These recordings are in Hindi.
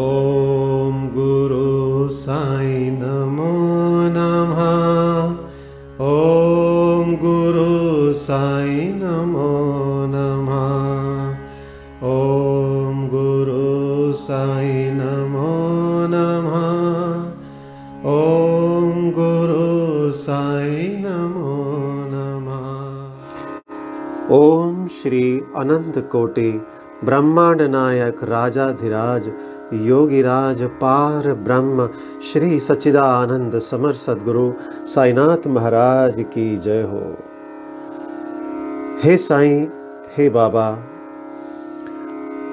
ॐ गुरु साई नमो नमः। ॐ गुरु साई नमो नमः। ॐ गुरु साई नमो नमः। ॐ गुरु साई नमो नमः। ओम श्री अनंत कोटि ब्रह्मांड नायक राजाधिराज योगिराज पार ब्रह्म, श्री सच्चिदानंद समर सदगुरु, साईनाथ महाराज की जय हो। हे साईं, हे बाबा,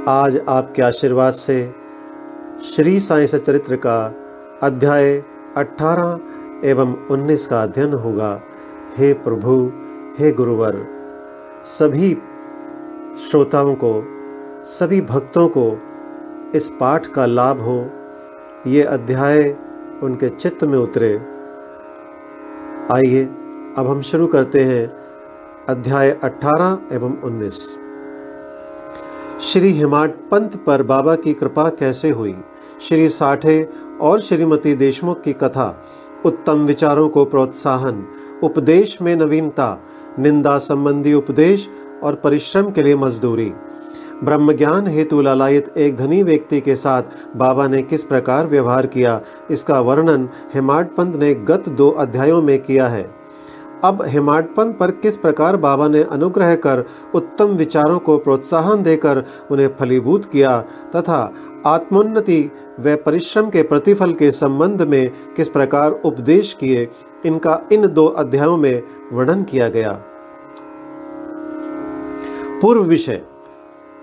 आज आपके आशीर्वाद से श्री साईं सचरित्र का अध्याय 18 एवं 19 का अध्ययन होगा। हे प्रभु, हे गुरुवर, सभी श्रोताओं को, सभी भक्तों को इस पाठ का लाभ हो, ये अध्याय उनके चित्त में उतरे। आइए, अब हम शुरू करते हैं अध्याय 18 एवं 19 श्री हिमाट पंत पर बाबा की कृपा कैसे हुई? श्री साठे और श्रीमती देशमुख की कथा, उत्तम विचारों को प्रोत्साहन, उपदेश में नवीनता, निंदा संबंधी उपदेश और परिश्रम के लिए मजदूरी। ब्रह्म ज्ञान हेतु लालायित एक धनी व्यक्ति के साथ बाबा ने किस प्रकार व्यवहार किया? इसका वर्णन हेमाड पंत ने गत दो अध्यायों में किया है। अब हेमाडपंत पर किस प्रकार बाबा ने अनुग्रह कर उत्तम विचारों को प्रोत्साहन देकर उन्हें फलीभूत किया तथा आत्मोन्नति व परिश्रम के प्रतिफल के संबंध में किस प्रकार उपदेश किए, इनका इन दो अध्यायों में वर्णन किया गया। पूर्व विषय।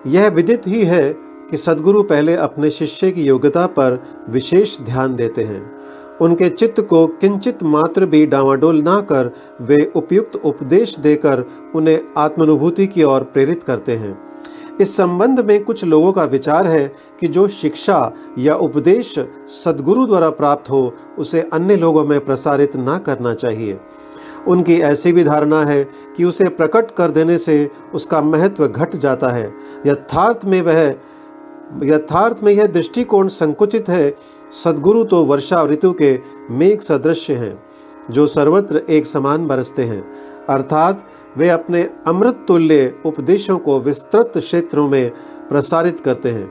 यह विदित ही है कि सदगुरु पहले अपने शिष्य की योग्यता पर विशेष ध्यान देते हैं। उनके चित्त को किंचित मात्र भी डावाडोल ना कर वे उपयुक्त उपदेश देकर उन्हें आत्मानुभूति की ओर प्रेरित करते हैं। इस संबंध में कुछ लोगों का विचार है कि जो शिक्षा या उपदेश सदगुरु द्वारा प्राप्त हो, उसे अन्य लोगों में प्रसारित ना करना चाहिए। उनकी ऐसी भी धारणा है कि उसे प्रकट कर देने से उसका महत्व घट जाता है। यथार्थ में वह, यथार्थ में यह दृष्टिकोण संकुचित है, सदगुरु तो वर्षा ऋतु के मेघ सदृश्य हैं, जो सर्वत्र एक समान बरसते हैं। अर्थात वे अपने अमृत तुल्य उपदेशों को विस्तृत क्षेत्रों में प्रसारित करते हैं।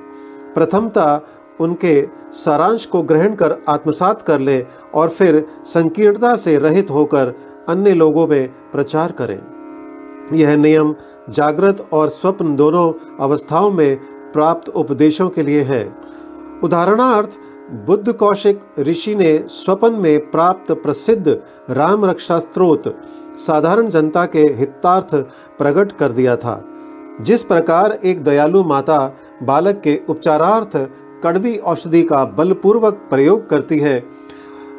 प्रथमता उनके सारांश को ग्रहण कर आत्मसात कर ले और फिर संकीर्णता से रहित होकर अन्य लोगों में प्रचार करें। यह नियम जागृत और स्वप्न दोनों अवस्थाओं में प्राप्त उपदेशों के लिए है। उदाहरणार्थ, बुद्ध कौशिक ऋषि ने स्वपन में प्राप्त प्रसिद्ध राम रक्षा स्त्रोत साधारण जनता के हितार्थ प्रकट कर दिया था, जिस प्रकार एक दयालु माता बालक के उपचारार्थ कड़वी औषधि का बलपूर्वक प्रयोग करती है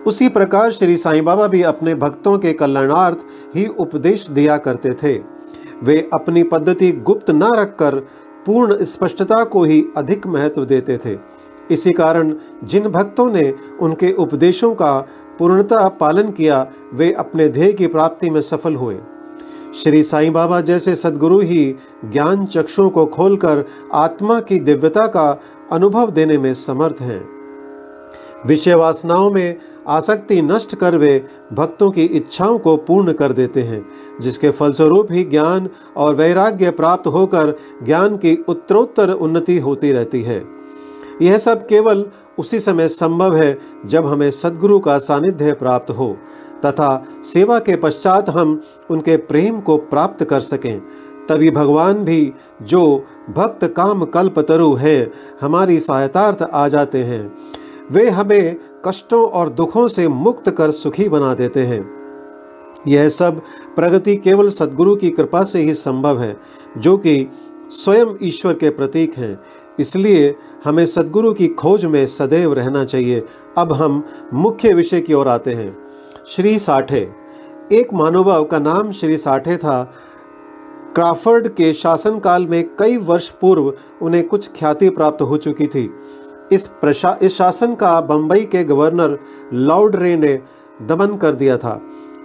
उसी प्रकार श्री साईं बाबा भी अपने भक्तों के कल्याणार्थ ही उपदेश दिया करते थे। वे अपनी पद्धति गुप्त न रखकर पूर्ण स्पष्टता को ही अधिक महत्व देते थे। इसी कारण जिन भक्तों ने उनके उपदेशों का पूर्णता पालन किया, वे अपने ध्येय की प्राप्ति में सफल हुए। श्री साईं बाबा जैसे सदगुरु ही ज्ञान चक्षुओं को खोलकर आत्मा की दिव्यता का अनुभव देने में समर्थ हैं। विषय वासनाओं में आसक्ति नष्ट कर वे भक्तों की इच्छाओं को पूर्ण कर देते हैं, जिसके फलस्वरूप ही ज्ञान और वैराग्य प्राप्त होकर ज्ञान की उत्तरोत्तर उन्नति होती रहती है। यह सब केवल उसी समय संभव है जब हमें सदगुरु का सानिध्य प्राप्त हो, तथा सेवा के पश्चात हम उनके प्रेम को प्राप्त कर सकें। तभी भगवान भी जो भक्त काम कल्प तरु है, हमारी सहायतार्थ आ जाते हैं। वे हमें कष्टों और दुखों से मुक्त कर सुखी बना देते हैं। यह सब प्रगति केवल सदगुरु की कृपा से ही संभव है, जो कि स्वयं ईश्वर के प्रतीक हैं। इसलिए हमें सदगुरु की खोज में सदैव रहना चाहिए। अब हम मुख्य विषय की ओर आते हैं। श्री साठे। एक महानुभाव का नाम श्री साठे था। क्राफर्ड के शासनकाल में कई वर्ष पूर्व उन्हें कुछ ख्याति प्राप्त हो चुकी थी। इस प्रशा, इस शासन का बम्बई के गवर्नर लॉर्ड रे ने दमन कर दिया था।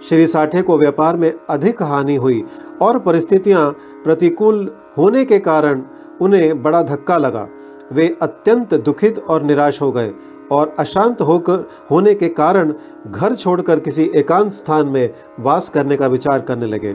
श्री साठे को व्यापार में अधिक हानि हुई और परिस्थितियाँ प्रतिकूल होने के कारण उन्हें बड़ा धक्का लगा। वे अत्यंत दुखित और निराश हो गए और अशांत होकर, होने के कारण घर छोड़कर किसी एकांत स्थान में वास करने का विचार करने लगे।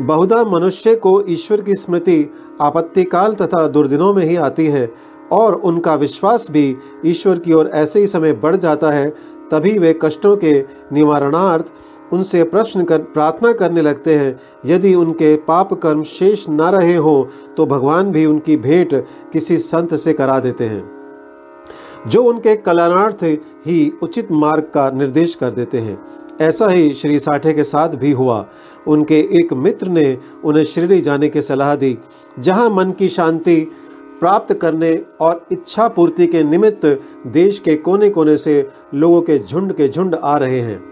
बहुधा मनुष्य को ईश्वर की स्मृति आपत्तिकाल तथा दुर्दिनों में ही आती है और उनका विश्वास भी ईश्वर की ओर ऐसे ही समय बढ़ जाता है, तभी वे कष्टों के निवारणार्थ उनसे प्रश्न कर, प्रार्थना करने लगते हैं, यदि उनके पाप कर्म शेष न रहे हों तो भगवान भी उनकी भेंट किसी संत से करा देते हैं, जो उनके कल्याणार्थ ही उचित मार्ग का निर्देश कर देते हैं। ऐसा ही श्री साठे के साथ भी हुआ। उनके एक मित्र ने उन्हें शिरडी जाने की सलाह दी, जहाँ मन की शांति प्राप्त करने और इच्छा पूर्ति के निमित्त देश के कोने कोने से लोगों के झुंड के झुंड आ रहे हैं।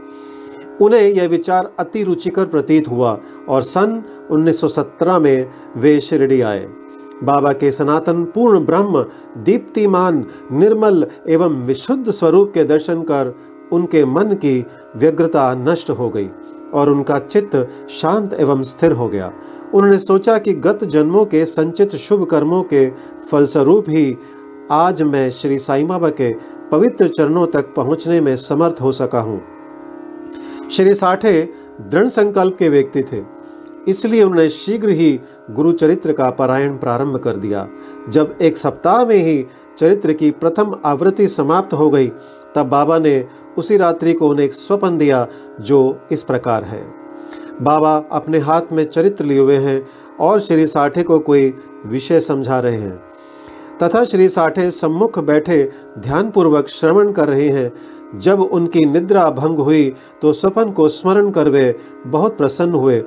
उन्हें यह विचार अति रुचिकर प्रतीत हुआ और सन 1917 में वे शिरडी आए। बाबा के सनातन पूर्ण ब्रह्म, दीप्तिमान, निर्मल एवं विशुद्ध स्वरूप के दर्शन कर उनके मन की व्यग्रता नष्ट हो गई और उनका चित्त शांत एवं स्थिर हो गया। उन्होंने सोचा कि गत जन्मों के संचित शुभ कर्मों के फलस्वरूप ही आज मैं श्री साई बाबा के पवित्र चरणों तक पहुँचने में समर्थ हो सका हूँ। श्री साठे दृढ़ संकल्प के व्यक्ति थे, इसलिए उन्होंने शीघ्र ही गुरु चरित्र का पारायण प्रारंभ कर दिया। जब एक सप्ताह में ही चरित्र की प्रथम आवृत्ति समाप्त हो गई, तब बाबा ने उसी रात्रि को उन्हें एक स्वपन दिया, जो इस प्रकार है। बाबा अपने हाथ में चरित्र लिए हुए हैं और श्री साठे को कोई विषय समझा रहे हैं। तथा श्री साठे सम्मुख बैठे ध्यानपूर्वक श्रवण कर रहे हैं। जब उनकी निद्रा भंग हुई तो स्वपन को स्मरण कर वे बहुत प्रसन्न हुए।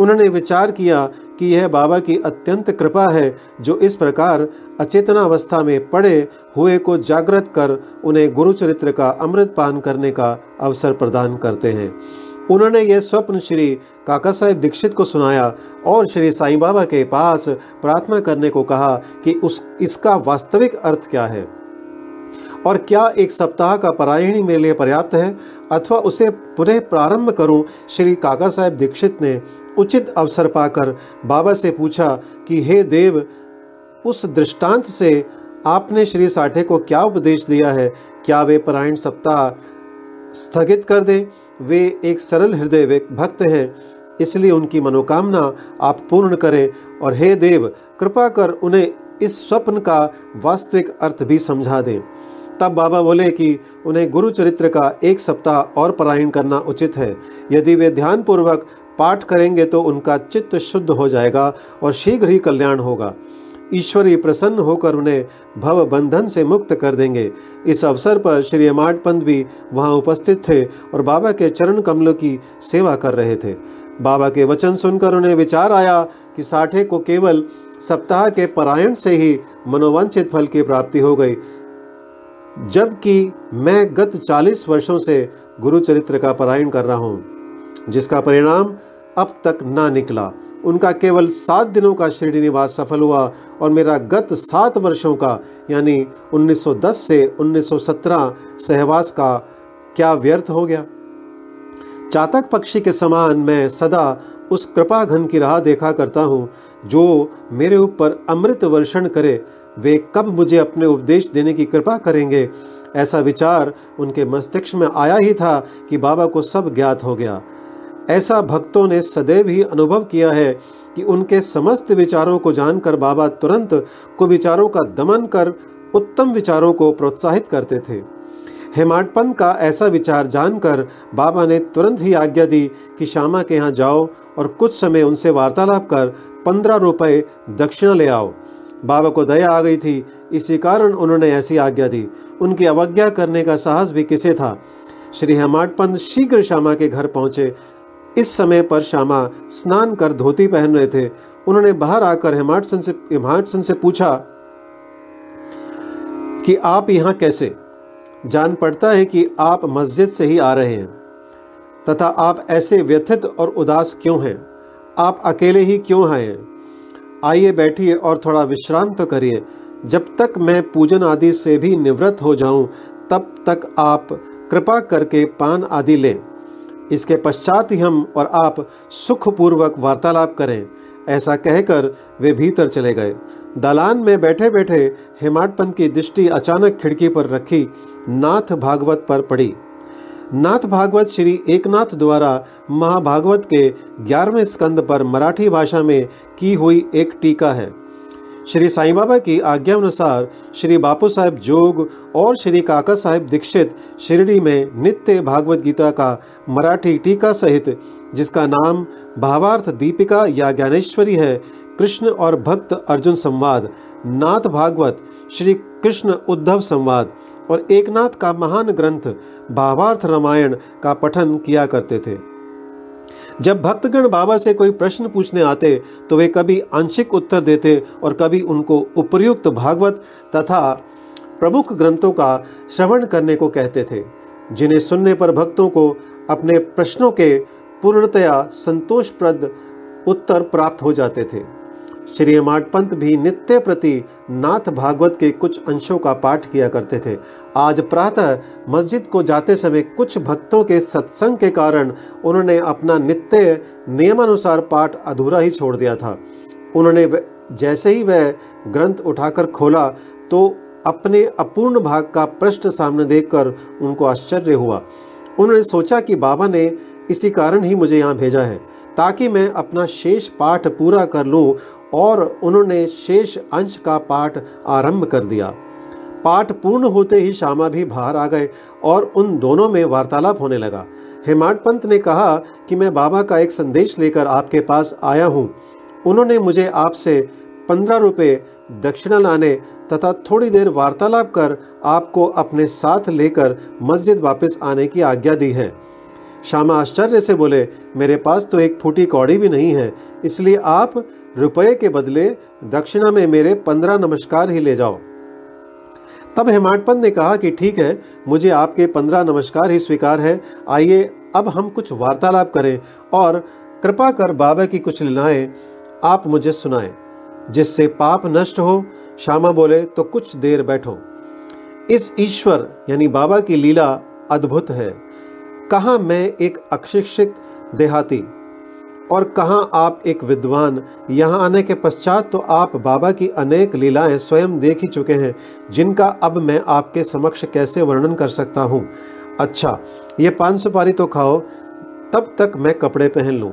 उन्होंने विचार किया कि यह बाबा की अत्यंत कृपा है जो इस प्रकार अचेतना अवस्था में पड़े हुए को जागृत कर उन्हें गुरुचरित्र का अमृत पान करने का अवसर प्रदान करते हैं। उन्होंने यह स्वप्न श्री काका साहेब दीक्षित को सुनाया और श्री साईं बाबा के पास प्रार्थना करने को कहा कि उस, इसका वास्तविक अर्थ क्या है? और क्या एक सप्ताह का परायणी मेरे लिए पर्याप्त है? अथवा उसे पुनः प्रारंभ करूँ? श्री काका साहेब दीक्षित ने उचित अवसर पाकर बाबा से पूछा कि, हे देव, उस दृष्टांत से आपने श्री साठे को क्या उपदेश दिया है? क्या वे परायण सप्ताह स्थगित कर दें? वे एक सरल हृदय भक्त हैं, इसलिए उनकी मनोकामना आप पूर्ण करें। और हे देव, कृपा कर उन्हें इस स्वप्न का वास्तविक अर्थ भी समझा दें। तब बाबा बोले कि उन्हें गुरु चरित्र का एक सप्ताह और परायण करना उचित है। यदि वे ध्यानपूर्वक पाठ करेंगे तो उनका चित्त शुद्ध हो जाएगा और शीघ्र ही कल्याण होगा। ईश्वर प्रसन्न होकर उन्हें भव बंधन से मुक्त कर देंगे। इस अवसर पर श्री अमाट पंत भी वहाँ उपस्थित थे और बाबा के चरण कमलों की सेवा कर रहे थे। बाबा के वचन सुनकर उन्हें विचार आया कि साठे को केवल सप्ताह के परायण से ही मनोवांछित फल की प्राप्ति हो गई, जबकि मैं गत चालीस वर्षों से गुरु चरित्र का पारायण कर रहा हूँ, जिसका परिणाम अब तक ना निकला। उनका केवल सात दिनों का शिरडी निवास सफल हुआ और मेरा गत सात वर्षों का, यानी 1910 से 1917 सहवास का क्या व्यर्थ हो गया? चातक पक्षी के समान मैं सदा उस कृपा घन की राह देखा करता हूँ, जो मेरे ऊपर अमृत वर्षण करे। वे कब मुझे अपने उपदेश देने की कृपा करेंगे? ऐसा विचार उनके मस्तिष्क में आया ही था कि बाबा को सब ज्ञात हो गया। ऐसा भक्तों ने सदैव ही अनुभव किया है कि उनके समस्त विचारों को जानकर बाबा तुरंत कुविचारों का दमन कर उत्तम विचारों को प्रोत्साहित करते थे। हेमाटपन का ऐसा विचार जानकर बाबा ने तुरंत ही आज्ञा दी कि श्यामा के यहाँ जाओ और कुछ समय उनसे वार्तालाप कर पंद्रह रुपये दक्षिणा ले आओ। बाबा को दया आ गई थी। इसी कारण उन्होंने ऐसी आज्ञा दी। उनकी अवज्ञा करने का साहस भी किसे था? श्री हेमाट पंत शीघ्र श्यामा के घर पहुँचे। इस समय पर श्यामा स्नान कर धोती पहन रहे थे। उन्होंने बाहर आकर हेमाटसन से हेमाटसन से पूछा कि आप यहाँ कैसे? जान पड़ता है कि आप मस्जिद से ही आ रहे हैं। तथा आप ऐसे व्यथित और उदास क्यों हैं? आप अकेले ही क्यों आए हैं? आइए बैठिए और थोड़ा विश्राम तो करिए। जब तक मैं पूजन आदि से भी निवृत्त हो जाऊँ, तब तक आप कृपा करके पान आदि लें। इसके पश्चात ही हम और आप सुखपूर्वक वार्तालाप करें, ऐसा कहकर वे भीतर चले गए। दलान में बैठे बैठे हेमाड पंत की दृष्टि अचानक खिड़की पर रखी, नाथ भागवत पर पड़ी। नाथ भागवत श्री एकनाथ द्वारा महाभागवत के ग्यारहवें स्कंद पर मराठी भाषा में की हुई एक टीका है। श्री साईं बाबा की आज्ञा अनुसार श्री बापू साहेब जोग और श्री काका साहेब दीक्षित शिरडी में नित्य भागवत गीता का मराठी टीका सहित, जिसका नाम भावार्थ दीपिका या ज्ञानेश्वरी है, कृष्ण और भक्त अर्जुन संवाद, नाथ भागवत, श्री कृष्ण उद्धव संवाद और एकनाथ का महान ग्रंथ भावार्थ रामायण का पठन किया करते थे। जब भक्तगण बाबा से कोई प्रश्न पूछने आते तो वे कभी आंशिक उत्तर देते और कभी उनको उपयुक्त भागवत तथा प्रमुख ग्रंथों का श्रवण करने को कहते थे, जिन्हें सुनने पर भक्तों को अपने प्रश्नों के पूर्णतया संतोषप्रद उत्तर प्राप्त हो जाते थे। श्री अमाट पंत भी नित्य प्रति नाथ भागवत के कुछ अंशों का पाठ किया करते थे। आज प्रातः मस्जिद को जाते समय कुछ भक्तों के सत्संग के कारण उन्होंने अपना नित्य नियमानुसार पाठ अधूरा ही छोड़ दिया था। उन्होंने जैसे ही वह ग्रंथ उठाकर खोला तो अपने अपूर्ण भाग का प्रश्न सामने देखकर उनको आश्चर्य हुआ। उन्होंने सोचा कि बाबा ने इसी कारण ही मुझे यहाँ भेजा है, ताकि मैं अपना शेष पाठ पूरा कर लूँ और उन्होंने शेष अंश का पाठ आरंभ कर दिया। पाठ पूर्ण होते ही श्यामा भी बाहर आ गए और उन दोनों में वार्तालाप होने लगा। हेमाड पंत ने कहा कि मैं बाबा का एक संदेश लेकर आपके पास आया हूँ। उन्होंने मुझे आपसे पंद्रह रुपये दक्षिणा लाने तथा थोड़ी देर वार्तालाप कर आपको अपने साथ लेकर मस्जिद वापस आने की आज्ञा दी है। श्यामा आश्चर्य से बोले, मेरे पास तो एक फूटी कौड़ी भी नहीं है, इसलिए आप रुपये के बदले दक्षिणा में मेरे पंद्रह नमस्कार ही ले जाओ। तब हेमाडपंत ने कहा कि ठीक है, मुझे आपके पंद्रह नमस्कार ही स्वीकार है। आइए, अब हम कुछ वार्तालाप करें और कृपा कर बाबा की कुछ लीलाएँ आप मुझे सुनाएँ, जिससे पाप नष्ट हो। श्यामा बोले तो कुछ देर बैठो। इस ईश्वर, यानी बाबा की लीला अद्भुत है। कहा मैं एक अशिक्षित देहाती? और कहाँ आप एक विद्वान? यहाँ आने के पश्चात तो आप बाबा की अनेक लीलाएँ स्वयं देख ही चुके हैं, जिनका अब मैं आपके समक्ष कैसे वर्णन कर सकता हूँ? अच्छा ये पान सुपारी तो खाओ, तब तक मैं कपड़े पहन लूँ।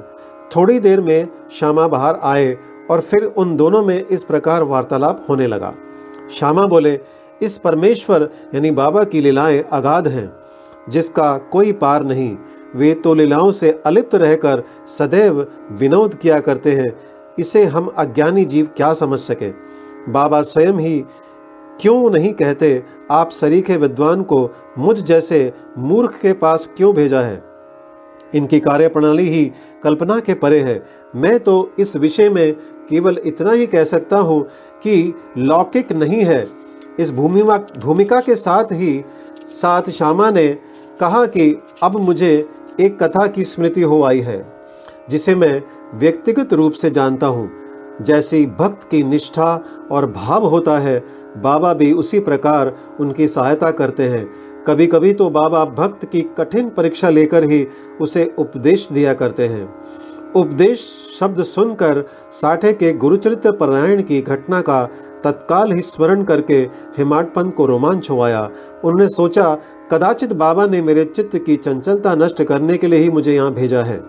थोड़ी देर में श्यामा बाहर आए और फिर उन दोनों में इस प्रकार वार्तालाप होने लगा। श्यामा बोले, इस परमेश्वर यानी बाबा की लीलाएँ अगाध हैं, जिसका कोई पार नहीं। वे तो लीलाओं से अलिप्त रहकर सदैव विनोद किया करते हैं। इसे हम अज्ञानी जीव क्या समझ सके? बाबा स्वयं ही क्यों नहीं कहते, आप सरीखे विद्वान को मुझ जैसे मूर्ख के पास क्यों भेजा है? इनकी कार्य प्रणाली ही कल्पना के परे है। मैं तो इस विषय में केवल इतना ही कह सकता हूँ कि लौकिक नहीं है। इस भूमिमा, भूमिका के साथ ही साथ श्यामा ने कहा कि, अब मुझे एक कथा की स्मृति हो आई है, जिसे मैं व्यक्तिगत रूप से जानता हूँ। जैसी भक्त की निष्ठा और भाव होता है, बाबा भी उसी प्रकार उनकी सहायता करते हैं। कभी कभी तो बाबा भक्त की कठिन परीक्षा लेकर ही उसे उपदेश दिया करते हैं। उपदेश शब्द सुनकर साठे के गुरुचरित्र परायण की घटना का तत्काल ही स्मरण करके हिमाटपंत को रोमांच हो आया उन्होंने सोचा, कदाचित बाबा ने मेरे चित्त की चंचलता नष्ट करने के लिए ही मुझे यहाँ भेजा है।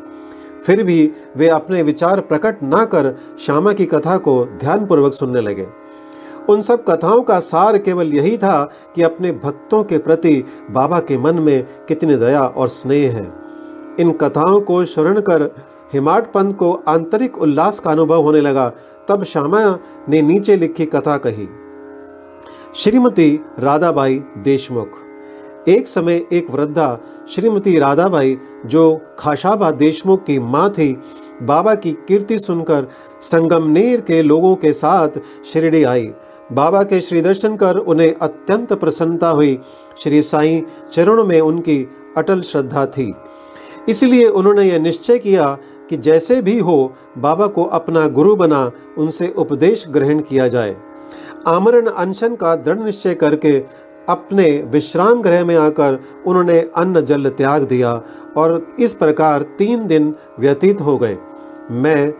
फिर भी वे अपने विचार प्रकट ना कर श्यामा की कथा को ध्यानपूर्वक सुनने लगे। उन सब कथाओं का सार केवल यही था कि अपने भक्तों के प्रति बाबा के मन में कितनी दया और स्नेह है। इन कथाओं को श्रवण कर हिमाट पंत को आंतरिक उल्लास का अनुभव होने लगा। तब श्यामा ने नीचे लिखी कथा कही। श्रीमती राधाबाई देशमुख। एक समय एक वृद्धा श्रीमती राधाबाई, जो खाशाबा देशमुख की माँ थी, बाबा की कीर्ति सुनकर संगमनेर के लोगों के साथ शिरडी आई। बाबा के श्री दर्शन कर उन्हें अत्यंत प्रसन्नता हुई। श्री साईं चरणों में उनकी अटल श्रद्धा थी। इसलिए उन्होंने यह निश्चय किया कि जैसे भी हो, बाबा को अपना गुरु बना, उनसे उपदेश ग्रहण किया जाए। आमरण अनशन का दृढ़ निश्चय करके, अपने विश्राम गृह में आकर उन्होंने अन्न जल त्याग दिया और इस प्रकार तीन दिन व्यतीत हो गए। मैं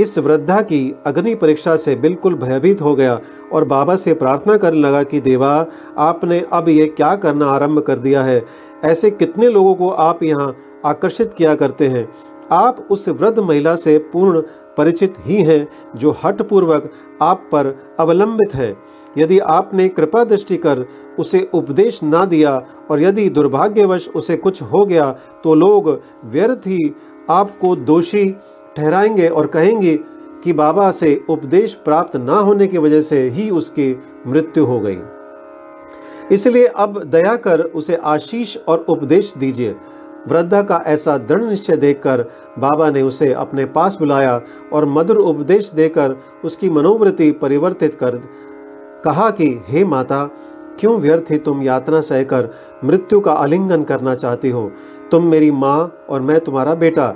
इस वृद्धा की अग्नि परीक्षा से बिल्कुल भयभीत हो गया और बाबा से प्रार्थना करने लगा कि, देवा, आपने अब ये क्या करना आरंभ कर दिया है? ऐसे कितने लोगों को आप यहाँ आकर्षित किया करते हैं? आप उस वृद्ध महिला से पूर्ण परिचित ही हैं जो हठपूर्वक आप पर अवलंबित है। यदि आपने कृपा दृष्टि कर उसे उपदेश ना दिया और यदि दुर्भाग्यवश उसे कुछ हो गया तो लोग व्यर्थ ही आपको दोषी ठहराएँगे और कहेंगे कि बाबा से उपदेश प्राप्त ना होने की वजह से ही उसकी मृत्यु हो गई। इसलिए अब दया कर उसे आशीष और उपदेश दीजिए। वृद्धा का ऐसा दृढ़ निश्चय देखकर बाबा ने उसे अपने पास बुलाया और मधुर उपदेश देकर उसकी मनोवृत्ति परिवर्तित कर कहा कि, हे माता, क्यों व्यर्थ ही तुम यातना सहकर मृत्यु का आलिंगन करना चाहती हो? तुम मेरी माँ और मैं तुम्हारा बेटा।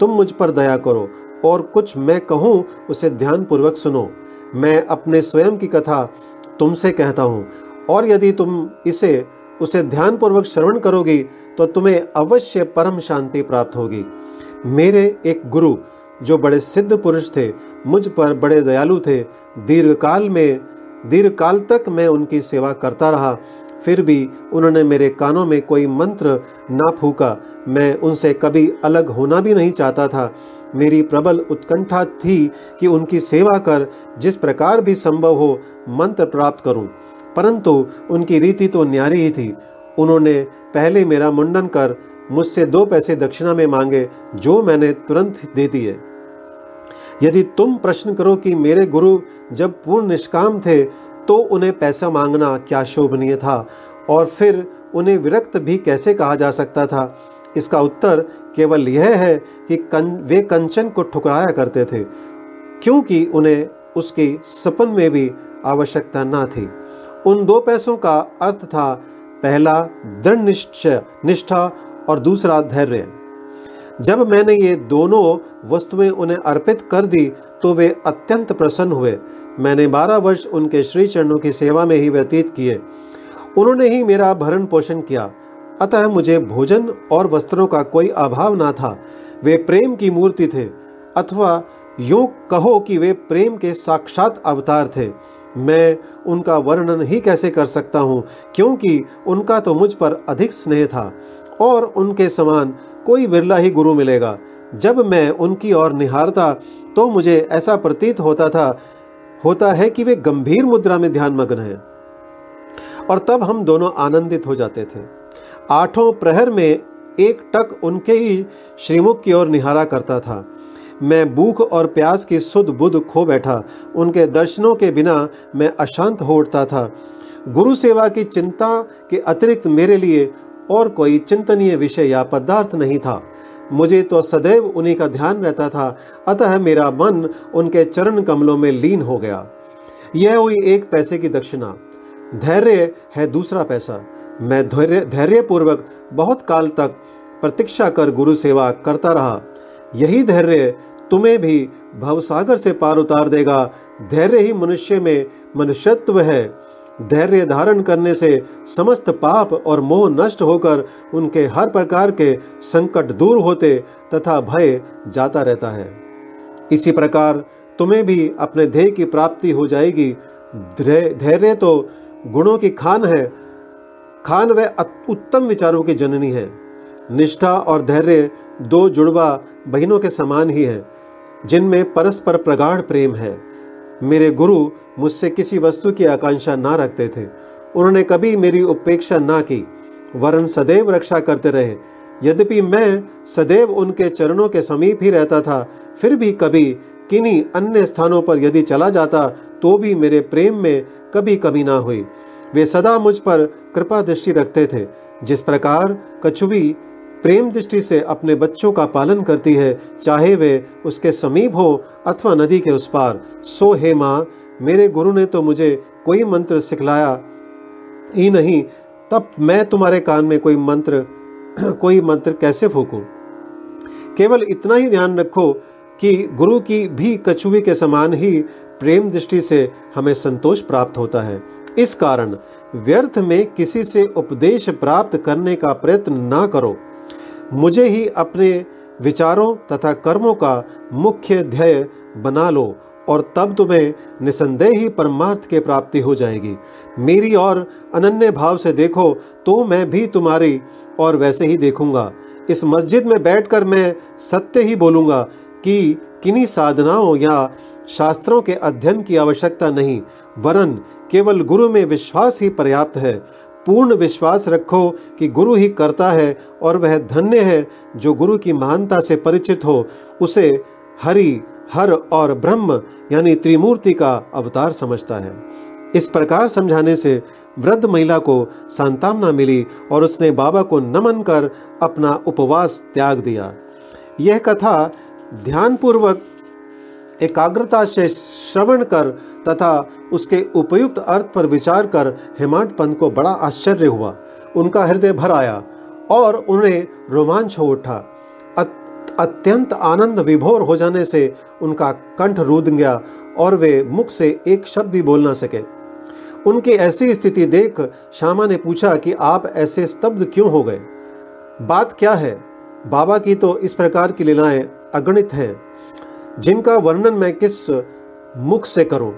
तुम मुझ पर दया करो और कुछ मैं कहूँ उसे ध्यानपूर्वक सुनो। मैं अपने स्वयं की कथा तुमसे कहता हूँ और यदि तुम इसे, उसे ध्यानपूर्वक श्रवण करोगी तो तुम्हें अवश्य परम शांति प्राप्त होगी। मेरे एक गुरु, जो बड़े सिद्ध पुरुष थे, मुझ पर बड़े दयालु थे, दीर्घकाल में, दीर्घकाल तक मैं उनकी सेवा करता रहा। फिर भी उन्होंने मेरे कानों में कोई मंत्र ना फूका। मैं उनसे कभी अलग होना भी नहीं चाहता था। मेरी प्रबल उत्कंठा थी कि उनकी सेवा कर, जिस प्रकार भी संभव हो, मंत्र प्राप्त करूँ। परंतु उनकी रीति तो न्यारी ही थी। उन्होंने पहले मेरा मुंडन कर मुझसे दो पैसे दक्षिणा में मांगे जो मैंने तुरंत दे दिए। यदि तुम प्रश्न करो कि मेरे गुरु जब पूर्ण निष्काम थे तो उन्हें पैसा मांगना क्या शोभनीय था? और फिर उन्हें विरक्त भी कैसे कहा जा सकता था? इसका उत्तर केवल यह है कि कं, वे कंचन को ठुकराया करते थे क्योंकि उन्हें उसकी सपन में भी आवश्यकता न थी। उन दो पैसों का अर्थ था पहला दृढ़ निश्चय निष्ठा और दूसरा धैर्य। जब मैंने ये दोनों वस्तुएँ उन्हें अर्पित कर दी तो वे अत्यंत प्रसन्न हुए। मैंने बारह वर्ष उनके श्री चरणों की सेवा में ही व्यतीत किए। उन्होंने ही मेरा भरण पोषण किया। अतः मुझे भोजन और वस्त्रों का कोई अभाव ना था। वे प्रेम की मूर्ति थे, अथवा यूँ कहो कि वे प्रेम के साक्षात अवतार थे। मैं उनका वर्णन ही कैसे कर सकता हूँ? क्योंकि उनका तो मुझ पर अधिक स्नेह था और उनके समान कोई बिरला ही गुरु मिलेगा। जब मैं उनकी ओर निहारता तो मुझे ऐसा प्रतीत होता था, होता है कि वे गंभीर मुद्रा में ध्यान मग्न हैं। और तब हम दोनों आनंदित हो जाते थे। आठों प्रहर में एक टक उनके ही श्रीमुख की ओर निहारा करता था। मैं भूख और प्यास की सुध बुध खो बैठा। उनके दर्शनों के बिना मैं अशांत हो उठता था। गुरु सेवा की चिंता के अतिरिक्त मेरे लिए और कोई चिंतनीय विषय या पदार्थ नहीं था। मुझे तो सदैव उन्हीं का ध्यान रहता था, अतः मेरा मन उनके चरण कमलों में लीन हो गया। यह हुई एक पैसे की दक्षिणा। धैर्य है दूसरा पैसा। मैं धैर्य, धैर्यपूर्वक बहुत काल तक प्रतीक्षा कर गुरु सेवा करता रहा। यही धैर्य तुम्हें भी भवसागर से पार उतार देगा। धैर्य ही मनुष्य में मनुष्यत्व है। धैर्य धारण करने से समस्त पाप और मोह नष्ट होकर उनके हर प्रकार के संकट दूर होते तथा भय जाता रहता है। इसी प्रकार तुम्हें भी अपने ध्येय की प्राप्ति हो जाएगी। धैर्य तो गुणों की खान है। खान वह उत्तम विचारों की जननी है। निष्ठा और धैर्य दो जुड़वा बहनों के समान ही हैं। जिनमें परस्पर प्रगाढ़ प्रेम है। मेरे गुरु मुझसे किसी वस्तु की आकांक्षा ना रखते थे। उन्होंने कभी मेरी उपेक्षा ना की। वरन सदैव रक्षा करते रहे। यद्यपि मैं सदैव उनके चरणों के समीप ही रहता था, फिर भी कभी किन्हीं अन्य स्थानों पर यदि चला जाता तो भी मेरे प्रेम में कभी कमी ना हुई। वे सदा मुझ पर कृपा दृष्टि रखते थे। जिस प्रकार कछुवी प्रेम दृष्टि से अपने बच्चों का पालन करती है, चाहे वे उसके समीप हो अथवा नदी के उस पार। सो हे माँ, मेरे गुरु ने तो मुझे कोई मंत्र सिखलाया ही नहीं, तब मैं तुम्हारे कान में कोई मंत्र कोई मंत्र कैसे फूकूं? केवल इतना ही ध्यान रखो कि गुरु की भी कछुए के समान ही प्रेम दृष्टि से हमें संतोष प्राप्त होता है। इस कारण व्यर्थ में किसी से उपदेश प्राप्त करने का प्रयत्न ना करो। मुझे ही अपने विचारों तथा कर्मों का मुख्य ध्येय बना लो, और तब तुम्हें निसंदेह ही परमार्थ के प्राप्ति हो जाएगी। मेरी और अनन्य भाव से देखो तो मैं भी तुम्हारी और वैसे ही देखूँगा। इस मस्जिद में बैठकर मैं सत्य ही बोलूँगा कि किन्हीं साधनाओं या शास्त्रों के अध्ययन की आवश्यकता नहीं, वरन केवल गुरु में विश्वास ही पर्याप्त है। पूर्ण विश्वास रखो कि गुरु ही करता है और वह धन्य है, जो गुरु की महानता से परिचित हो। उसे हरि, हर और ब्रह्म, यानी त्रिमूर्ति का अवतार समझता है। इस प्रकार समझाने से वृद्ध महिला को सांतावना मिली और उसने बाबा को नमन कर अपना उपवास त्याग दिया। यह कथा ध्यानपूर्वक एकाग्रता से श्रवण कर तथा उसके उपयुक्त अर्थ पर विचार कर हेमांत पंत को बड़ा आश्चर्य हुआ। उनका हृदय भर आया और उन्हें रोमांच हो उठा। अत्यंत आनंद विभोर हो जाने से उनका कंठ रूद गया और वे मुख से एक शब्द भी बोल ना सके। उनकी ऐसी स्थिति देख श्यामा ने पूछा कि आप ऐसे स्तब्ध क्यों हो गए? बात क्या है? बाबा की तो इस प्रकार की लीलाएँ अगणित हैं। जिनका वर्णन मैं किस मुख से करूँ?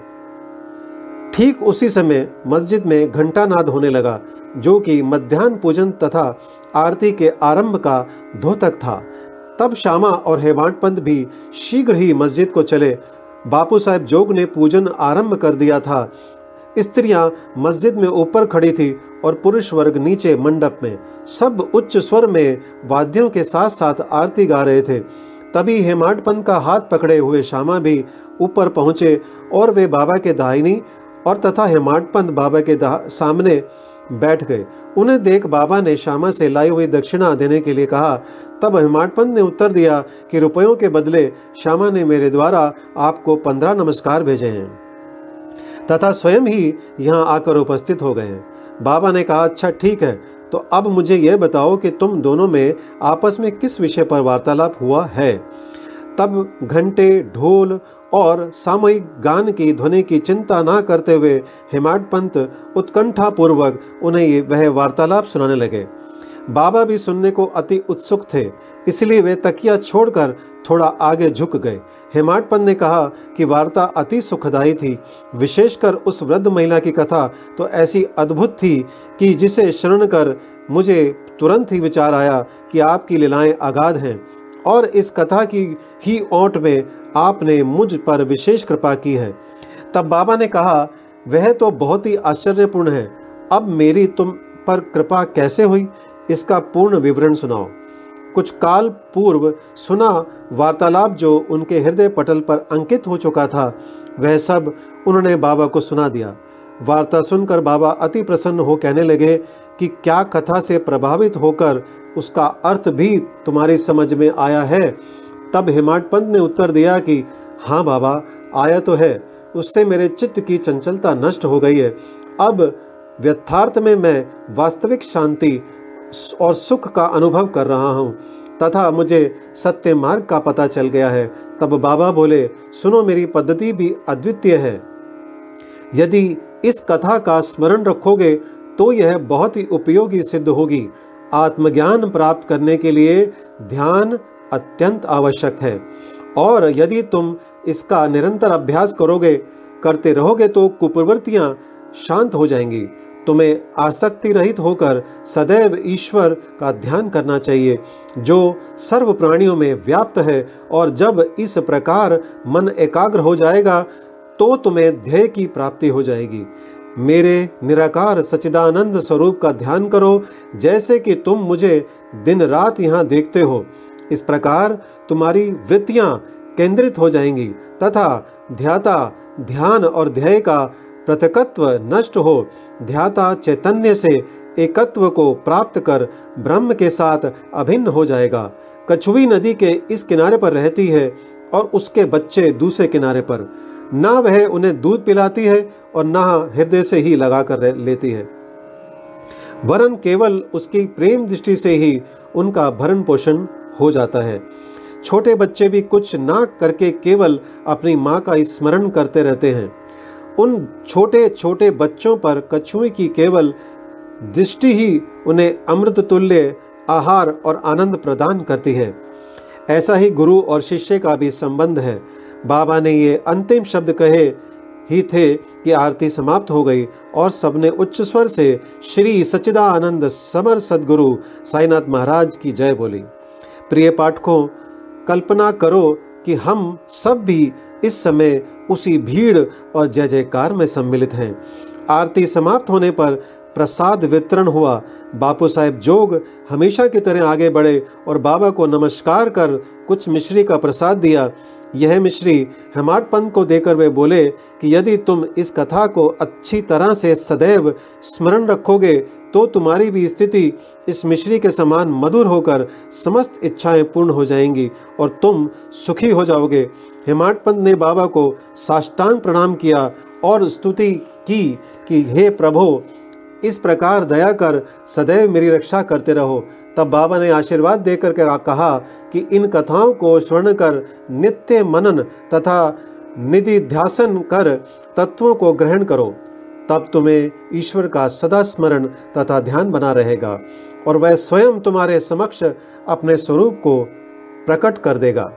ठीक उसी समय मस्जिद में घंटा नाद होने लगा, जो कि मध्यान्ह पूजन तथा आरती के आरंभ का धोतक था। तब श्यामा और हेमांत पंत भी शीघ्र ही मस्जिद को चले। बापू साहब जोग ने पूजन आरंभ कर दिया था। स्त्रियाँ मस्जिद में ऊपर खड़ी थी और पुरुष वर्ग नीचे मंडप में। सब उच्च स्वर में वाद्यों के साथ साथ आरती गा रहे थे। तभी हेमाड पंत का हाथ पकड़े हुए श्यामा भी ऊपर पहुँचे और वे बाबा के दाहिनी और तथा हेमाड पंत बाबा के सामने बैठ गए। उन्हें देख बाबा ने श्यामा से लाई हुई दक्षिणा देने के लिए कहा, तब हिमाटपंत ने उत्तर दिया कि रुपयों के बदले श्यामा ने मेरे द्वारा आपको पंद्रह नमस्कार भेजे हैं। तथा स्वयं ही यहाँ आकर उपस्थित हो गए हैं। बाबा ने कहा अच्छा ठीक है। तो अब मुझे यह बताओ कि तुम दोनों में आपस में किस विषय पर वार्तालाप हुआ है? तब घंटे, ढोल और सामयिक गान की ध्वनि की चिंता ना करते हुए हिमाड पंत उत्कंठापूर्वक उन्हें वह वार्तालाप सुनाने लगे। बाबा भी सुनने को अति उत्सुक थे, इसलिए वे तकिया छोड़कर थोड़ा आगे झुक गए। हेमाट पंत ने कहा कि वार्ता अति सुखदायी थी। विशेषकर उस वृद्ध महिला की कथा तो ऐसी अद्भुत थी कि जिसे शरण कर मुझे तुरंत ही विचार आया कि आपकी लीलाएँ अगाध हैं और इस कथा की ही ओट में आपने मुझ पर विशेष कृपा की है। तब बाबा ने कहा, वह तो बहुत ही आश्चर्यपूर्ण है। अब मेरी तुम पर कृपा कैसे हुई? इसका पूर्ण विवरण सुनाओ। कुछ काल पूर्व सुना वार्तालाप जो उनके हृदय पटल पर अंकित हो चुका था, वह सब उन्होंने बाबा को सुना दिया। वार्ता सुनकर बाबा अति प्रसन्न हो कहने लगे कि क्या कथा से प्रभावित होकर उसका अर्थ भी तुम्हारी समझ में आया है? तब हिमाट पंत ने उत्तर दिया कि हाँ बाबा, आया तो है। उससे मेरे चित्त की चंचलता नष्ट हो गई है। अब व्यथार्थ में मैं वास्तविक शांति और सुख का अनुभव कर रहा हूँ। तथा मुझे सत्य मार्ग का पता चल गया है। तब बाबा बोले, सुनो मेरी पद्धति भी अद्वितीय है। यदि इस कथा का स्मरण रखोगे तो यह बहुत ही उपयोगी सिद्ध होगी। आत्मज्ञान प्राप्त करने के लिए ध्यान अत्यंत आवश्यक है। और यदि तुम इसका निरंतर अभ्यास करोगे, करते रहोगे तो कुप्रवृत्तियाँ शांत हो जाएँगी। तुम्हें आसक्ति रहित होकर सदैव ईश्वर का ध्यान करना चाहिए, जो सर्व प्राणियों में व्याप्त है और जब इस प्रकार मन एकाग्र हो जाएगा तो तुम्हें ध्येय की प्राप्ति हो जाएगी। मेरे निराकार सचिदानंद स्वरूप का ध्यान करो, जैसे कि तुम मुझे दिन रात यहाँ देखते हो। इस प्रकार तुम्हारी वृत्तियाँ केंद्रित हो जाएँगी, तथा ध्याता, ध्यान और ध्येय का पृथकत्व नष्ट हो, ध्याता चैतन्य से एकत्व को प्राप्त कर ब्रह्म के साथ अभिन्न हो जाएगा। कछुई नदी के इस किनारे पर रहती है और उसके बच्चे दूसरे किनारे पर। ना वह उन्हें दूध पिलाती है और ना हृदय से ही लगा कर लेती है। वरन केवल उसकी प्रेम दृष्टि से ही उनका भरण पोषण हो जाता है। छोटे बच्चे भी कुछ ना करके केवल अपनी माँ का स्मरण करते रहते हैं। उन छोटे छोटे बच्चों पर कछुए की केवल दृष्टि ही उन्हें अमृत तुल्य, आहार और आनंद प्रदान करती है। ऐसा ही गुरु और शिष्य का भी संबंध है। बाबा ने ये अंतिम शब्द कहे ही थे कि आरती समाप्त हो गई और सबने उच्च स्वर से श्री सच्चिदानंद समर सदगुरु साईनाथ महाराज की जय बोली। प्रिय पाठकों, कल्पना करो कि हम सब भी इस समय उसी भीड़ और जय जयकार में सम्मिलित हैं। आरती समाप्त होने पर प्रसाद वितरण हुआ। बापू साहेब जोग हमेशा की तरह आगे बढ़े और बाबा को नमस्कार कर कुछ मिश्री का प्रसाद दिया। यह मिश्री हेमाड पंत को देकर वे बोले कि यदि तुम इस कथा को अच्छी तरह से सदैव स्मरण रखोगे तो तुम्हारी भी स्थिति इस मिश्री के समान मधुर होकर समस्त इच्छाएँ पूर्ण हो जाएँगी और तुम सुखी हो जाओगे। हेमाड पंत ने बाबा को साष्टांग प्रणाम किया और स्तुति की कि, हे प्रभु, इस प्रकार दया कर, सदैव मेरी रक्षा करते रहो। तब बाबा ने आशीर्वाद देकर कहा कि इन कथाओं को स्वर्ण कर, नित्य मनन तथा निधि ध्यासन कर, तत्वों को ग्रहण करो। तब तुम्हें ईश्वर का सदा स्मरण तथा ध्यान बना रहेगा, और वह स्वयं तुम्हारे समक्ष अपने स्वरूप को प्रकट कर देगा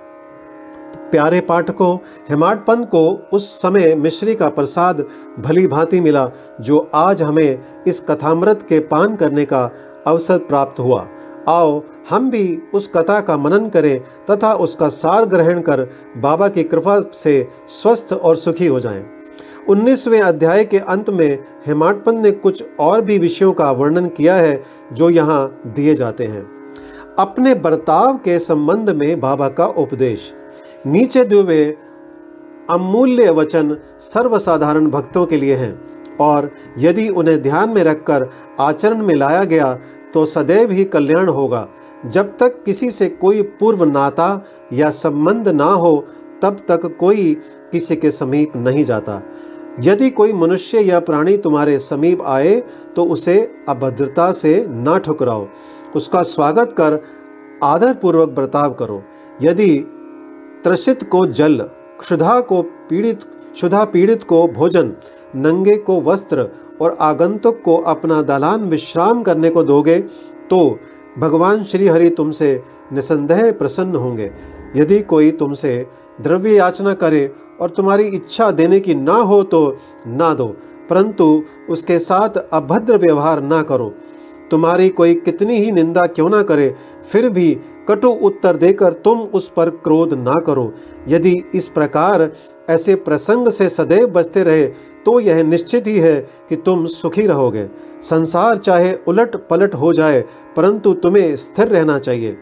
प्यारे पाठकों हेमाड पंत को उस समय मिश्री का प्रसाद भली भांति मिला, जो आज हमें इस कथामृत के पान करने का अवसर प्राप्त हुआ आओ, हम भी उस कथा का मनन करें तथा उसका सार ग्रहण कर बाबा की कृपा से स्वस्थ और सुखी हो जाएँ। 19वें अध्याय के अंत में हेमाडपंत ने कुछ और भी विषयों का वर्णन किया है, जो यहाँ दिए जाते हैं। अपने बर्ताव के संबंध में बाबा का उपदेश। नीचे दिए अमूल्य वचन सर्वसाधारण भक्तों के लिए हैं, और यदि उन्हें ध्यान में रखकर आचरण में लाया गया तो सदैव ही कल्याण होगा। जब तक किसी से कोई पूर्व नाता या संबंध ना हो, तब तक कोई किसी के समीप नहीं जाता। यदि कोई मनुष्य या प्राणी तुम्हारे समीप आए तो उसे अभद्रता से ना ठुकराओ। उसका स्वागत कर आदर पूर्वक बर्ताव करो। यदि त्रसित को जल, क्षुधा को पीड़ित, क्षुधा पीड़ित को भोजन, नंगे को वस्त्र और आगंतुक को अपना दलान विश्राम करने को दोगे तो भगवान श्री हरि तुमसे निसंदेह प्रसन्न होंगे। यदि कोई तुमसे द्रव्य याचना करे और तुम्हारी इच्छा देने की ना हो तो ना दो, परंतु उसके साथ अभद्र व्यवहार ना करो। तुम्हारी कोई कितनी ही निंदा क्यों ना करे, फिर भी कटु उत्तर देकर तुम उस पर क्रोध ना करो। यदि इस प्रकार ऐसे प्रसंग से सदैव बचते रहे तो यह निश्चित ही है कि तुम सुखी रहोगे। संसार चाहे उलट पलट हो जाए, परंतु तुम्हें स्थिर रहना चाहिए।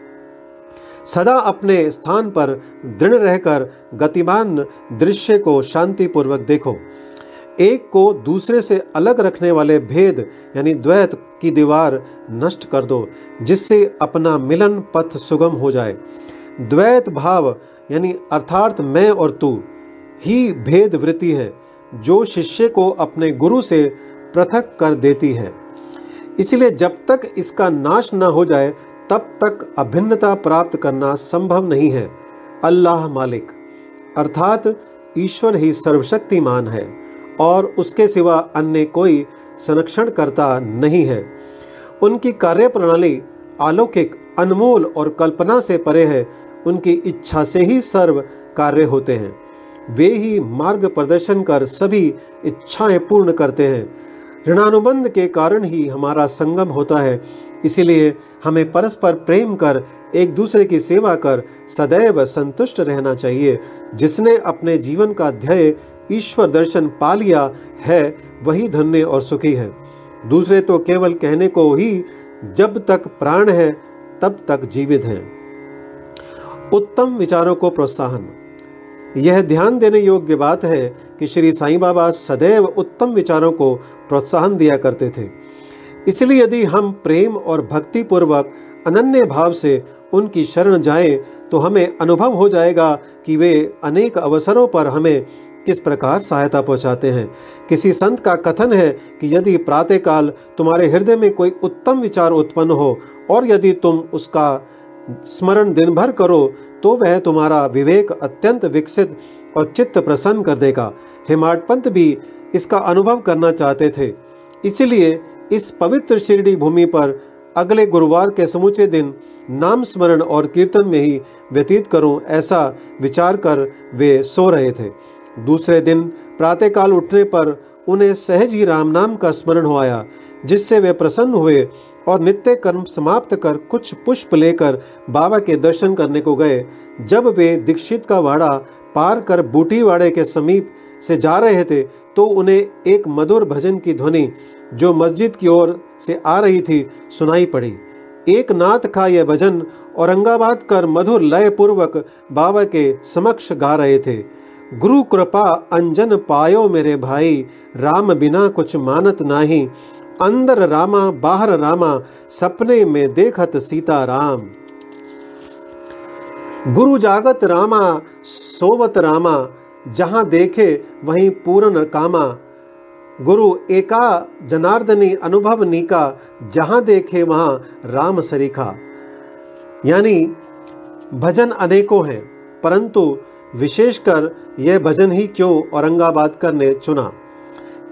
सदा अपने स्थान पर दृढ़ रहकर गतिमान दृश्य को शांतिपूर्वक देखो। एक को दूसरे से अलग रखने वाले भेद, यानी द्वैत की दीवार नष्ट कर दो, जिससे अपना मिलन पथ सुगम हो जाए। द्वैत भाव, यानी अर्थात मैं और तू, ही भेद वृत्ति है, जो शिष्य को अपने गुरु से पृथक कर देती है। इसलिए जब तक इसका नाश न हो जाए तब तक अभिन्नता प्राप्त करना संभव नहीं है। अल्लाह मालिक, अर्थात ईश्वर ही सर्वशक्तिमान है और उसके सिवा अन्य कोई संरक्षण करता नहीं है। उनकी कार्य प्रणाली अलौकिक अनमोल और कल्पना से परे है। उनकी इच्छा से ही सर्व कार्य होते हैं। वे ही मार्ग प्रदर्शन कर सभी इच्छाएँ पूर्ण करते हैं। ऋणानुबंध के कारण ही हमारा संगम होता है। इसीलिए हमें परस्पर प्रेम कर, एक दूसरे की सेवा कर, सदैव संतुष्ट रहना चाहिए। जिसने अपने जीवन का ध्येय ईश्वर दर्शन पा लिया है, वही धन्य और सुखी है। दूसरे तो केवल कहने को ही, जब तक प्राण है, तब तक जीवित हैं। उत्तम विचारों को प्रोत्साहन। यह ध्यान देने योग्य बात है कि श्री साईं बाबा सदैव उत्तम विचारों को प्रोत्साहन दिया करते थे। इसलिए यदि हम प्रेम और भक्ति पूर्वक अनन्य भाव से उनकी शरण जाएँ तो हमें अनुभव हो जाएगा कि वे अनेक अवसरों पर हमें किस प्रकार सहायता पहुंचाते हैं। किसी संत का कथन है कि यदि प्रातःकाल तुम्हारे हृदय में कोई उत्तम विचार उत्पन्न हो और यदि तुम उसका स्मरण दिन भर करो तो वह तुम्हारा विवेक अत्यंत विकसित और चित्त प्रसन्न कर देगा। हेमाड पंत भी इसका अनुभव करना चाहते थे। इसलिए इस पवित्र शिरडी भूमि पर अगले गुरुवार के समूचे दिन नाम स्मरण और कीर्तन में ही व्यतीत करूँ ऐसा विचार कर वे सो रहे थे। दूसरे दिन प्रातःकाल उठने पर उन्हें सहज ही राम नाम का स्मरण हो आया, जिससे वे प्रसन्न हुए और नित्य कर्म समाप्त कर कुछ पुष्प लेकर बाबा के दर्शन करने को गए। जब वे दीक्षित का वाड़ा पार कर बूटीवाड़े के समीप से जा रहे थे तो उन्हें एक मधुर भजन की ध्वनि जो मस्जिद की ओर से आ रही थी, सुनाई पड़ी। एक नाथ का यह भजन औरंगाबाद कर मधुर लय पूर्वक बाबा के समक्ष गा रहे थे। गुरु कृपा अंजन पायो मेरे भाई, राम बिना कुछ मानत नाही। अंदर रामा, बाहर रामा, सपने में देखत सीता राम गुरु जागत रामा, सोवत रामा, जहाँ देखे वहीं पूर्ण कामा। गुरु एका जनार्दनी अनुभव नीका, जहाँ देखे वहाँ राम सरीखा। यानी, भजन अनेकों हैं, परंतु विशेषकर यह भजन ही क्यों औरंगाबाद कर ने चुना?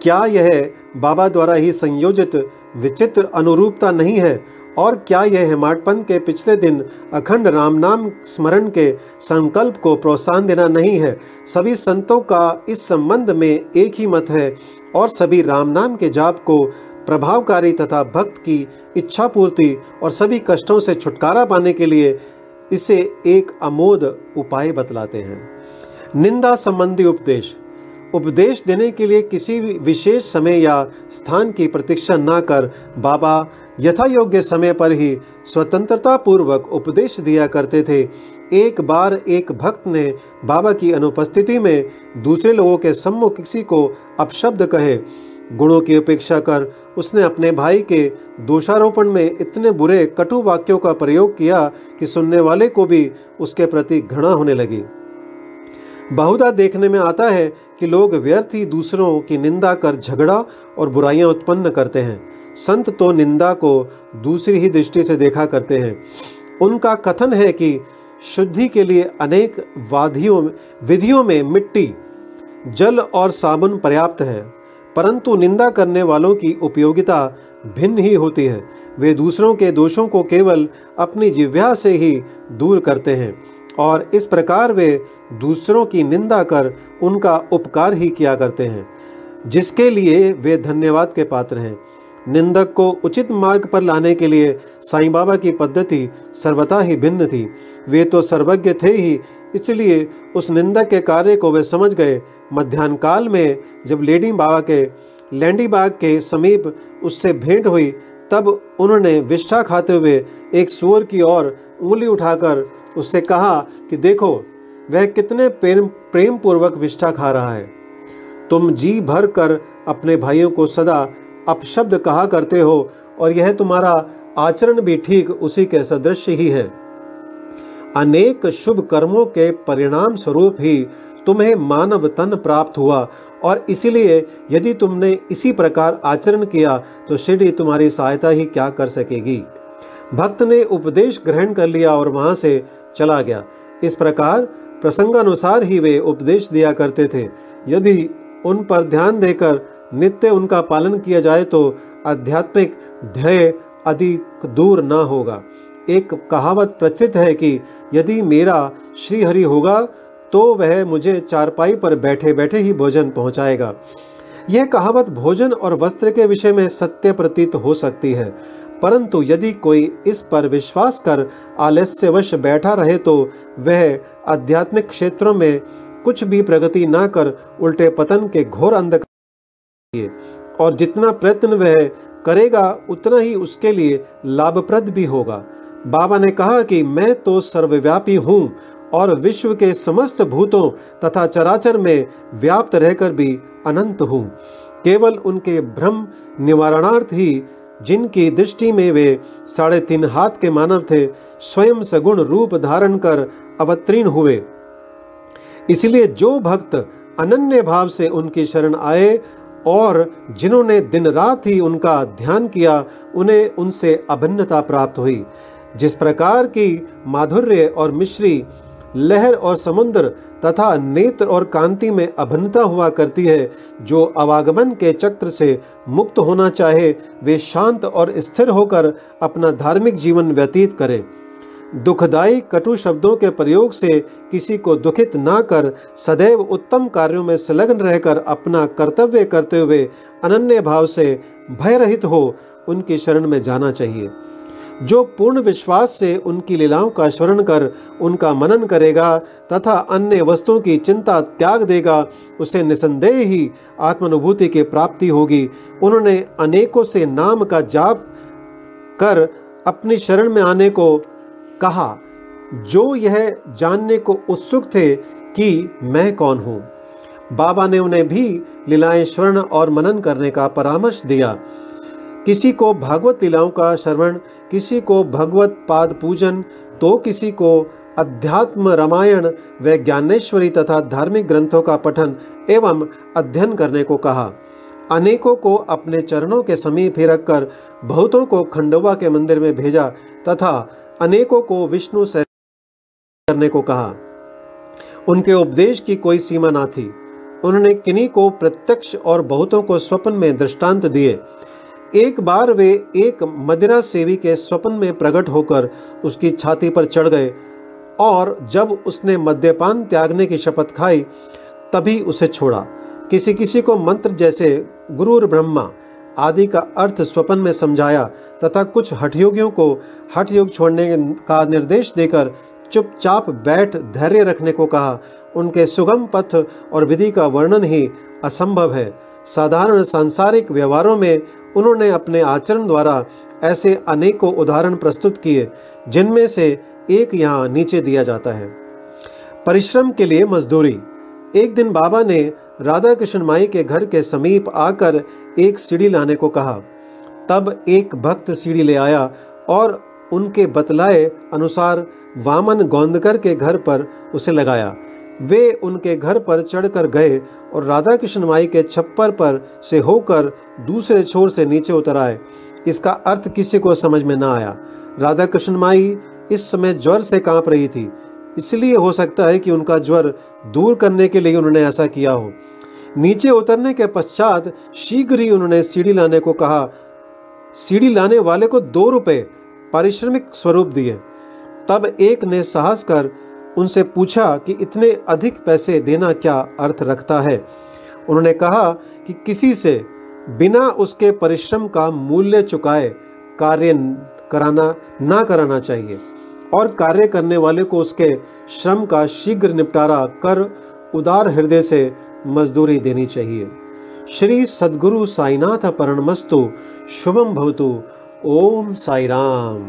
क्या यह बाबा द्वारा ही संयोजित विचित्र अनुरूपता नहीं है, और क्या यह हेमाडपंथ के पिछले दिन अखंड राम नाम स्मरण के संकल्प को प्रोत्साहन देना नहीं है? सभी संतों का इस संबंध में एक ही मत है और सभी राम नाम के जाप को प्रभावकारी तथा भक्त की इच्छा पूर्ति और सभी कष्टों से छुटकारा पाने के लिए इसे एक अमोद उपाय बतलाते हैं। निंदा संबंधी उपदेश। उपदेश देने के लिए किसी विशेष समय या स्थान की प्रतीक्षा न कर बाबा यथा योग्य समय पर ही स्वतंत्रता पूर्वक उपदेश दिया करते थे। एक बार एक भक्त ने बाबा की अनुपस्थिति में दूसरे लोगों के सम्मुख किसी को अपशब्द कहे। गुणों की उपेक्षा कर उसने अपने भाई के दोषारोपण में इतने बुरे कटु वाक्यों का प्रयोग किया कि सुनने वाले को भी उसके प्रति घृणा होने लगी। बहुधा देखने में आता है कि लोग व्यर्थ ही दूसरों की निंदा कर झगड़ा और बुराइयाँ उत्पन्न करते हैं। संत तो निंदा को दूसरी ही दृष्टि से देखा करते हैं। उनका कथन है कि शुद्धि के लिए अनेक वाधियों विधियों में मिट्टी, जल और साबुन पर्याप्त है, परंतु निंदा करने वालों की उपयोगिता भिन्न ही होती है। वे दूसरों के दोषों को केवल अपनी जिव्या से ही दूर करते हैं, और इस प्रकार वे दूसरों की निंदा कर उनका उपकार ही किया करते हैं, जिसके लिए वे धन्यवाद के पात्र हैं। निंदक को उचित मार्ग पर लाने के लिए साईं बाबा की पद्धति सर्वथा ही भिन्न थी। वे तो सर्वज्ञ थे ही, इसलिए उस निंदक के कार्य को वे समझ गए। मध्यान्ह काल में जब लेडी बाबा के, लैंडी बाग के समीप उससे भेंट हुई, तब उन्होंने विष्ठा खाते हुए एक सुअर की ओर उंगली उठाकर उससे कहा कि देखो, वह कितने प्रेम प्रेम पूर्वक विष्ठा खा रहा है। तुम जी भर कर अपने भाइयों को सदा अपशब्द कहा करते हो, और यह तुम्हारा आचरण भी ठीक उसी के सदृश ही है। अनेक शुभ कर्मों के परिणाम स्वरूप ही तुम्हें मानव तन प्राप्त हुआ, और इसीलिए यदि तुमने इसी प्रकार आचरण किया तो शिरडी तुम्हारी सहायता ही क्या कर सकेगी। भक्त ने उपदेश ग्रहण कर लिया और वहाँ से चला गया। इस प्रकार प्रसंगानुसार ही वे उपदेश दिया करते थे। यदि उन पर ध्यान देकर नित्य उनका पालन किया जाए तो आध्यात्मिक ध्येय अधिक दूर न होगा। एक कहावत प्रचलित है कि यदि मेरा श्रीहरि होगा तो वह मुझे चारपाई पर बैठे बैठे ही भोजन पहुंचाएगा। यह कहावत भोजन और वस्त्र के विषय में सत्य प्रतीत हो सकती है, परंतु यदि कोई इस पर विश्वास कर आलस्यवश बैठा रहे तो वह आध्यात्मिक क्षेत्रों में कुछ भी प्रगति ना कर उल्टे पतन के घोर अंधकार और जितना प्रयत्न वह करेगा, उतना ही उसके लिए लाभप्रद भी होगा। बाबा ने कहा कि मैं तो सर्वव्यापी हूँ और विश्व के समस्त भूतों तथा चराचर में व्याप्त रहकर भी अनंत हूँ। केवल उनके भ्रम निवारणार्थ ही, जिनकी दृष्टि में वे साढ़े तीन हाथ के मानव थे, स्वयं सगुण रूप धारण कर अवतीर्ण हुए। इसलिए जो भक्त अनन्य भाव से उनकी शरण आए और जिन्होंने दिन रात ही उनका ध्यान किया, उन्हें उनसे अभिन्नता प्राप्त हुई। जिस प्रकार की माधुर्य और मिश्री लहर और समुद्र तथा नेत्र और कांति में अभिन्नता हुआ करती है, जो अवागमन के चक्र से मुक्त होना चाहे, वे शांत और स्थिर होकर अपना धार्मिक जीवन व्यतीत करें। दुखदाई कटु शब्दों के प्रयोग से किसी को दुखित ना कर सदैव उत्तम कार्यों में संलग्न रहकर अपना कर्तव्य करते हुए अनन्य भाव से भय रहित हो उनकी शरण में जाना चाहिए। जो पूर्ण विश्वास से उनकी लीलाओं का स्मरण कर उनका मनन करेगा तथा अन्य वस्तुओं की चिंता त्याग देगा, उसे निसंदेह ही आत्मानुभूति की प्राप्ति होगी। उन्होंने अनेकों से नाम का जाप कर अपनी शरण में आने को कहा, जो यह जानने को उत्सुक थे कि मैं कौन हूँ। बाबा ने उन्हें भी लीलाएँ स्वर्ण और मनन करने का परामर्श दिया। किसी को भागवत लीलाओं का श्रवण, किसी को भगवत पाद पूजन तो किसी को अध्यात्म रामायण व ज्ञानेश्वरी तथा धार्मिक ग्रंथों का पठन एवं अध्ययन करने को कहा। अनेकों को अपने चरणों के समीप ही रखकर, बहुतों को खंडोबा के मंदिर में भेजा तथा अनेकों को विष्णु से करने को कहा। उनके उपदेश की कोई सीमा ना थी। उन्होंने किन्हीं को प्रत्यक्ष और बहुतों को स्वप्न में दृष्टांत दिए। एक बार वे एक मदिरा सेवी के स्वप्न में प्रकट होकर उसकी छाती पर चढ़ गए और जब उसने मद्यपान त्यागने की शपथ खाई, तभी उसे छोड़ा। किसी किसी को मंत्र जैसे गुरुर ब्रह्मा आदि का अर्थ स्वपन में समझाया तथा कुछ हठयोगियों को हठ योग छोड़ने का निर्देश देकर चुपचाप बैठ धैर्य रखने को कहा। उनके सुगम पथ और विधि का वर्णन ही असंभव है। साधारण सांसारिक व्यवहारों में उन्होंने अपने आचरण द्वारा ऐसे अनेकों उदाहरण प्रस्तुत किए, जिनमें से एक यहाँ नीचे दिया जाता है। परिश्रम के लिए मजदूरी। एक दिन बाबा ने राधा कृष्ण माई के घर के समीप आकर एक सीढ़ी लाने को कहा। तब एक भक्त सीढ़ी ले आया और उनके बतलाए अनुसार वामन गोंदकर के घर पर उसे लगाया। वे उनके घर पर चढ़कर गए और राधा कृष्ण माई के छप्पर पर से होकर दूसरे छोर से नीचे उतर आए। इसका अर्थ किसी को समझ में ना आया। राधा कृष्ण माई इस समय ज्वर से काँप रही थी। इसलिए हो सकता है कि उनका ज्वर दूर करने के लिए उन्होंने ऐसा किया हो। नीचे उतरने के पश्चात शीघ्र ही उन्होंने सीढ़ी लाने को कहा। सीढ़ी लाने वाले को दो रुपए पारिश्रमिक स्वरूप दिए। तब एक ने साहस कर उनसे पूछा कि इतने अधिक पैसे देना क्या अर्थ रखता है? उन्होंने कहा कि किसी से बिना उसके परिश्रम का मूल्य चुकाए कार्य कराना, ना कराना चाहिए। और कार्य करने वाले को उसके श्रम का शीघ्र निपटारा कर उदार हृदय से मजदूरी देनी चाहिए। श्री सदगुरु साईनाथ परणमस्तु शुभम भवतु। ओम साई राम